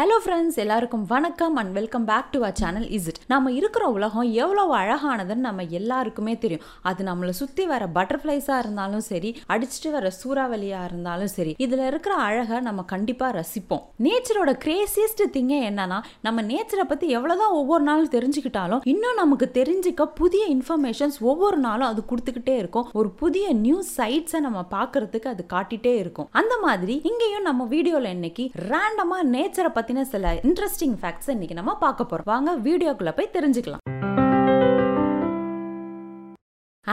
Hello friends எல்லாருக்கும் வணக்கம் and welcome back to our channel is it நம்ம இருக்கிற உலகம் எவ்வளோ அழகானதுன்னு நம்ம எல்லாருக்குமே தெரியும். அது நம்மளை சுற்றி வர பட்டர்ஃப்ளைஸாக இருந்தாலும் சரி அடிச்சுட்டு வர சூறாவளியாக இருந்தாலும் சரி இதில் இருக்கிற அழகை நம்ம கண்டிப்பாக ரசிப்போம். நேச்சரோட கிரேசியஸ்ட் திங்கே என்னன்னா நம்ம நேச்சரை பற்றி எவ்வளோதான் ஒவ்வொரு நாளும் தெரிஞ்சுக்கிட்டாலும் இன்னும் நமக்கு தெரிஞ்சுக்க புதிய இன்ஃபர்மேஷன்ஸ் ஒவ்வொரு நாளும் அது கொடுத்துக்கிட்டே இருக்கும். ஒரு புதிய நியூஸ் சைட்ஸை நம்ம பார்க்கறதுக்கு அது காட்டிகிட்டே இருக்கும். அந்த மாதிரி இங்கேயும் நம்ம வீடியோவில் இன்னைக்கு ரேண்டமாக நேச்சரை பற்றி பற்றின சில இன்ட்ரெஸ்டிங் ஃபேக்ட்ஸ் இன்னைக்கு நம்ம பார்க்க போகிறோம் வாங்க வீடியோக்குள்ளே போய் தெரிஞ்சுக்கலாம்.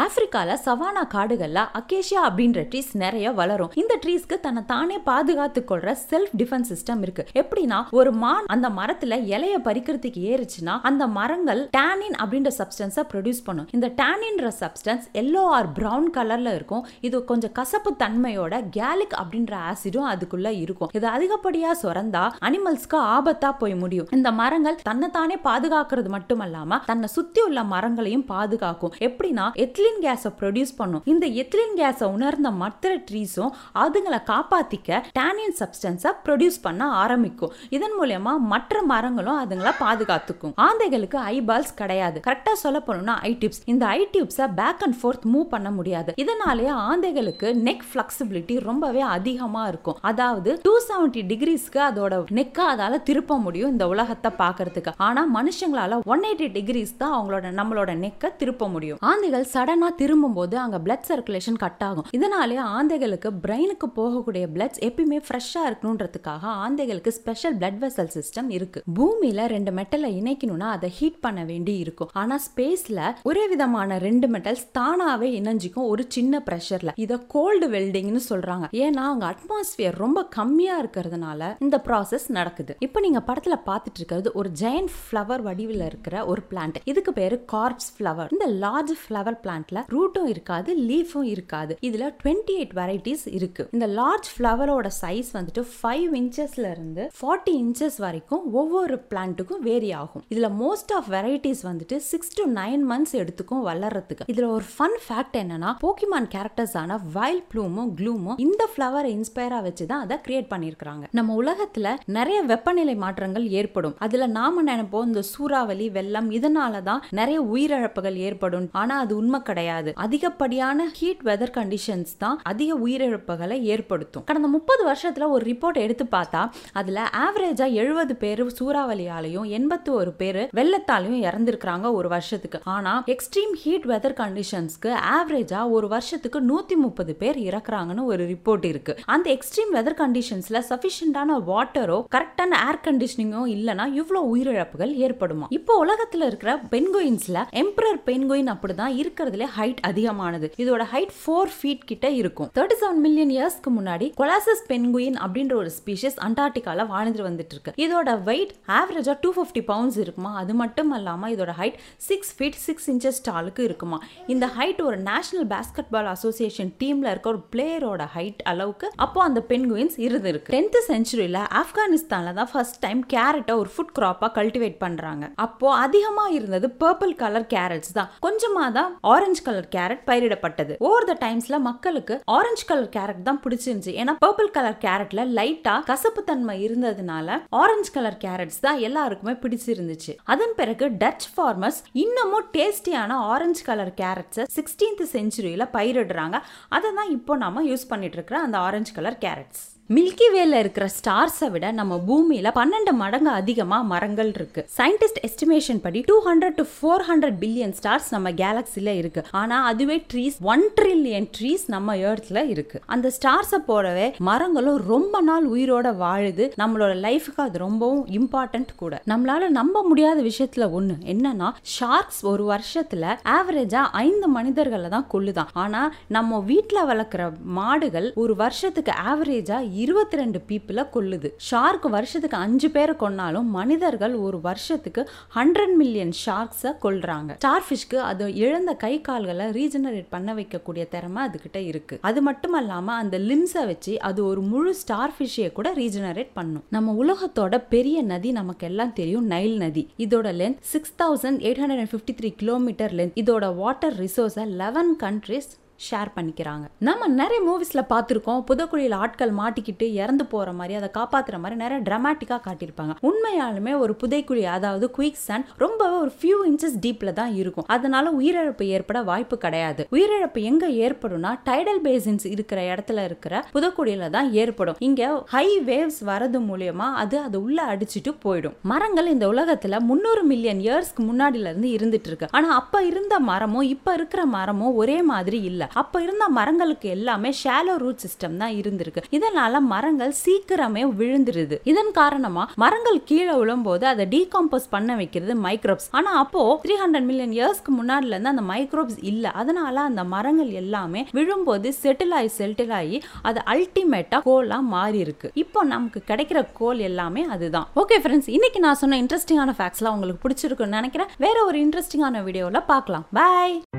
ஆப்பிரிக்கால சவானா காடுகள்ல அக்கேஷியா அப்படின்ற ட்ரீஸ் நிறைய வளரும். இந்த ட்ரீஸ்க்கு தன்னை தானே பாதுகாத்து கொள்ற செல்ஃப் டிஃபென்ஸ் சிஸ்டம் இருக்கு. எப்படின்னா ஒரு மான் அந்த மரத்துல இலைய பறிக்கிறதுக்கு ஏறுச்சுன்னா அந்த மரங்கள் டேனின் அப்படின்ற சப்ஸ்டன்ஸை ப்ரொடியூஸ் பண்ணும். இந்த டேனின்ற சப்ஸ்டன்ஸ் எல்லோ ஆர் பிரவுன் கலர்ல இருக்கும். இது கொஞ்சம் கசப்பு தன்மையோட கேலிக் அப்படின்ற ஆசிடும் அதுக்குள்ள இருக்கும். இது அதிகப்படியா சுரந்தா அனிமல்ஸ்க்கு ஆபத்தா போய் முடியும். இந்த மரங்கள் தன்னைத்தானே பாதுகாக்கிறது மட்டும் இல்லாம தன்னை சுத்தி உள்ள மரங்களையும் பாதுகாக்கும். எப்படின்னா எத்திலின் கேஸை ப்ரொடியூஸ் பண்ணும். இந்த எத்திலின் கேஸை உணர்ந்த மற்ற ட்ரீஸும் அதுங்களை காப்பாத்திக்க டேனியன் சப்ஸ்டன்ஸை ப்ரொடியூஸ் பண்ண ஆரம்பிக்கும். இதன் மூலயமா மற்ற மரங்களும் அதுங்களை பாதுகாத்துக்கும். ஆந்தைகளுக்கு ஐபால்ஸ் கிடையாது. கரெக்டா சொல்ல போனோம்னா ஐ டியூப்ஸ் இந்த ஐ டியூப்ஸை பேக் அண்ட் ஃபோர்த் மூவ் பண்ண முடியாது. இதனாலேயே ஆந்தைகளுக்கு நெக் ஃப்ளெக்சிபிலிட்டி ரொம்பவே அதிகமா இருக்கும். அதாவது டூ செவன்டி டிகிரிஸ்க்கு அதோட நெக்கை அதால திருப்ப முடியும் இந்த உலகத்தை பார்க்கறதுக்கு. ஆனா மனுஷங்களால ஒன் எயிட்டி டிகிரிஸ் தான் அவங்களோட நம்மளோட நெக்கை திருப்ப முடியும். ஆந்தைகள் சடனாக திரும்பும்போது அங்கே பிளட் சர்க்குலேஷன் கட் ஆகும். இதனாலே ஆந்தைகளுக்கு பிரெயினுக்கு போகக்கூடிய பிளட்ஸ் எப்பயுமே ஃப்ரெஷ்ஷாக இருக்கணுன்றதுக்காக ஆந்தைகளுக்கு ஸ்பெஷல் பிளட் வெசல் சிஸ்டம் இருக்கு. பூமியில் ரெண்டு மெட்டலை இணைக்கணும்னா அதை ஹீட் பண்ண வேண்டி இருக்கும். ஆனால் ஸ்பேஸ்ல ஒரே விதமான ரெண்டு மெட்டல்ஸ் தானாவே இணைஞ்சிக்கும் ஒரு சின்ன ப்ரெஷர்ல இதை கோல்டு வெல்டிங்னு சொல்றாங்க. ஏன்னா அங்கே அட்மாஸ்பியர் ரொம்ப கம்மியாக இருக்கிறதுனால இந்த ப்ராசஸ் நடக்குது. இப்போ நீங்கள் படத்தில் பார்த்துட்டு இருக்கிறது ஒரு ஜெயண்ட் ஃப்ளவர் வடிவில் இருக்கிற ஒரு பிளான்ட் இதுக்கு பேர் கார்ப்ஸ் ஃப்ளவர் இந்த லார்ஜ் ஃப்ளவர் பிளான்ட்ல ரூட்டும் இருக்காது லீஃபும் இருக்காது. இதுல டுவெண்ட்டி எயிட் வெரைட்டிஸ் இருக்கு. இந்த லார்ஜ் ஃப்ளவரோட சைஸ் வந்துட்டு ஃபைவ் இன்ச்சஸ்ல இருந்து ஃபார்ட்டி இன்ச்சஸ் வரைக்கும் ஒவ்வொரு பிளான்ட்டுக்கும் வேரி ஆகும். இதுல மோஸ்ட் ஆஃப் வெரைட்டிஸ் வந்துட்டு சிக்ஸ் டு நைன் மந்த்ஸ் எடுத்துக்கும் வளர்றதுக்கு. இதுல ஒரு ஃபன் ஃபேக்ட் என்னன்னா போக்கிமான் கேரக்டர்ஸான வைல் ப்ளூமும் க்ளூமும் இந்த ஃப்ளவரை இன்ஸ்பயரா வச்சு தான் அதை கிரியேட் பண்ணியிருக்காங்க நம்ம உலகத்துல நிறைய வெப்பநிலை மாற்றங்கள் ஏற்படும். அதுல நாம நினைப்போம் இந்த சூறாவளி வெள்ளம் இதனால தான் நிறைய உயிரிழப்புகள் ஏற்படும். ஆனா அது உண்மை கிடையாது. அதிகப்படியான ஹீட் வெதர் கண்டிஷன்ஸ் தான் அதிக உயிரிழப்புகளை ஏற்படுத்தும். கடந்த முப்பது வருஷத்துல ஒரு ரிப்போர்ட் எடுத்து பார்த்தா அதுல ஆவரேஜா எழுபது பேர் சூறாவளியாலையும் எண்பத்தி ஒரு பேர் வெள்ளத்தாலையும் இறந்துருக்கிறாங்க ஒரு வருஷத்துக்கு. ஆனா எக்ஸ்ட்ரீம் ஹீட் வெதர் கண்டிஷன்ஸ்க்கு ஆவரேஜா ஒரு வருஷத்துக்கு நூத்தி முப்பது பேர் இறக்குறாங்கன்னு ஒரு ரிப்போர்ட் இருக்கு. அந்த எக்ஸ்ட்ரீம் வெதர் கண்டிஷன்ஸ்ல சஃபிஷியன்டான வாட்டரோ கரெக்டான ஏர் கண்டிஷனிங்கோ இல்லைன்னா இவ்வளவு உயிரிழப்புகள் ஏற்படுமா? இப்போ உலகத்துல இருக்கிற பென்கோயின்ஸ்ல எம்பரர் பென்கோயின் அப்படிதான் இருக்கிறது இருக்கிறதுல ஹைட் அதிகமானது. இதோட ஹைட் ஃபோர் ஃபீட் கிட்ட இருக்கும். தேர்ட்டி செவன் மில்லியன் இயர்ஸ்க்கு முன்னாடி கொலாசஸ் பென்குயின் அப்படின்ற ஒரு ஸ்பீஷஸ் அண்டார்டிகால வாழ்ந்துட்டு வந்துட்டு இருக்கு இதோட வெயிட் ஆவரேஜா டூ ஃபிஃப்டி பவுண்ட்ஸ் இருக்குமா? அது மட்டும் இல்லாம இதோட height six feet six inches டாலுக்கு இருக்குமா? இந்த ஹைட் ஒரு நேஷனல் பேஸ்கெட் பால் அசோசியேஷன் டீம்ல இருக்க ஒரு பிளேயரோட ஹைட் அளவுக்கு அப்போ அந்த பென்குயின்ஸ் இருந்திருக்கு. டென்த் செஞ்சுரியில ஆப்கானிஸ்தான்ல தான் ஃபர்ஸ்ட் டைம் கேரட்டை ஒரு ஃபுட் கிராப்பா கல்டிவேட் பண்றாங்க. அப்போ அதிகமா இருந்தது பர்பிள் கலர் கேரட்ஸ் தான். கொஞ்சமா தான் ஆரஞ்சு ஆரஞ்சு கலர் கேரட் பயிரிடப்பட்டது. ஓவர் த டைம்ஸ்ல மக்களுக்கு ஆரஞ்சு கலர் கேரட் தான் பிடிச்சிருந்துச்சு. ஏன்னா பர்பிள் கலர் கேரட்ல லைட்டா கசப்பு தன்மை இருந்ததுனால ஆரஞ்சு கலர் கேரட்ஸ் தான் எல்லாருக்குமே பிடிச்சிருந்துச்சு. அதன் பிறகு டச் ஃபார்மர்ஸ் இன்னமும் டேஸ்டியான ஆரஞ்சு கலர் கேரட்ஸை சிக்ஸ்டீன்த் செஞ்சுரியில பயிரிடுறாங்க. அதை தான் இப்போ நாம யூஸ் பண்ணிட்டு இருக்கிற அந்த ஆரஞ்சு கலர் கேரட்ஸ் மில்கி வேல இருக்கிற ஸ்டார்ஸை விட நம்ம பூமியில பன்னெண்டு மடங்கு அதிகமா மரங்கள் இருக்கு. சயின்டிஸ்ட் எஸ்டிமேஷன் படி two hundred to four hundred billion stars நம்ம கேலக்சில இருக்கு. ஆனா அதுவே ட்ரீஸ் ஒன் ட்ரில்லியன் ட்ரீஸ் நம்ம ஏர்த்ல இருக்கு. அந்த ஸ்டார்ஸை போலவே மரங்களும் ரொம்ப நாள் உயிரோட வாழுது. நம்மளோட லைஃபுக்கு அது ரொம்பவும் இம்பார்ட்டன்ட் கூட. நம்மளால நம்ப முடியாத விஷயத்துல ஒண்ணு என்னன்னா ஷார்க்ஸ் ஒரு வருஷத்துல ஆவரேஜா ஐந்து மனிதர்களை தான் கொள்ளுதான் ஆனா நம்ம வீட்டுல வளர்க்குற மாடுகள் ஒரு வருஷத்துக்கு ஆவரேஜா இருபத்தி ரெண்டு பீப்புளை கொல்லுது. ஷார்க் வருஷத்துக்கு அஞ்சு பேரை கொன்னாலும் மனிதர்கள் ஒரு வருஷத்துக்கு ஹண்ட்ரட் மில்லியன் ஷார்க்ஸை கொல்றாங்க. ஸ்டார் ஃபிஷ்க்கு அது இழந்த கை கால்களை ரீஜெனரேட் பண்ண வைக்கக்கூடிய திறமை அதுகிட்ட இருக்கு. அது மட்டும் இல்லாம அந்த லிம்ஸை வச்சு அது ஒரு முழு ஸ்டார்ஃபிஷ்ஷையை கூட ரீஜெனரேட் பண்ணும். நம்ம உலகத்தோட பெரிய நதி நமக்கு எல்லாம் தெரியும் நைல் நதி. இதோட length six thousand eight hundred and fifty three kilometre length இதோட வாட்டர் ரிசோர்ஸை லெவன் கண்ட்ரிஸ் ஷேர் பண்ணிக்கிறாங்க. நம்ம நிறைய மூவிஸில் பார்த்துருக்கோம். புதக்குழியில் ஆட்கள் மாட்டிக்கிட்டு இறந்து போகிற மாதிரி அதை காப்பாற்றுற மாதிரி நிறைய ட்ரமாட்டிக்காக காட்டியிருப்பாங்க. உண்மையாலுமே ஒரு புதைக்குழி அதாவது குயிக் சன் ரொம்ப ஒரு ஃபியூ இன்ச்சஸ் டீப்பில் தான் இருக்கும். அதனால உயிரிழப்பு ஏற்பட வாய்ப்பு கிடையாது. உயிரிழப்பு எங்கே ஏற்படும்னா டைடல் பேசின்ஸ் இருக்கிற இடத்துல இருக்கிற புதக்குழியில் தான் ஏற்படும். இங்கே ஹை வேவ்ஸ் வரது மூலியமா அது அது உள்ளே அடிச்சிட்டு போயிடும். மரங்கள் இந்த உலகத்தில் முந்நூறு மில்லியன் இயர்ஸ்க்கு முன்னாடியிலேருந்து இருந்துட்டு இருக்கு. ஆனால் அப்போ இருந்த மரமும் இப்போ இருக்கிற மரமும் ஒரே மாதிரி இல்லை. அப்போ இருந்த மரங்களுக்கு எல்லாமே ஷாலோ ரூட் சிஸ்டம் தான் இருந்திருக்கு. இதனால மரங்கள் சீக்கிரமே விழுந்துருது. இதன் காரணமா மரங்கள் கீழே விழும்போது அதை டீகாம்போஸ் பண்ண வைக்கிறது மைக்ரோப்ஸ் ஆனா அப்போ த்ரீ ஹண்ட்ரட் மில்லியன் இயர்ஸ்க்கு முன்னாடில இருந்து அந்த மைக்ரோப்ஸ் இல்ல. அதனால அந்த மரங்கள் எல்லாமே விழும்போது செட்டில் ஆகி செட்டில் ஆகி அது அல்டிமேட்டா கோலா மாறி இருக்கு இப்போ நமக்கு கிடைக்கிற கோல் எல்லாமே அதுதான். ஓகே ஃப்ரெண்ட்ஸ் இன்னைக்கு நான் சொன்ன இன்ட்ரெஸ்டிங்கான ஃபேக்ட்ஸ்லாம் உங்களுக்கு பிடிச்சிருக்குன்னு நினைக்கிறேன். வேற ஒரு இன்ட்ரெஸ்டிங்கான வீடியோவில் பார்க்கலாம். பாய்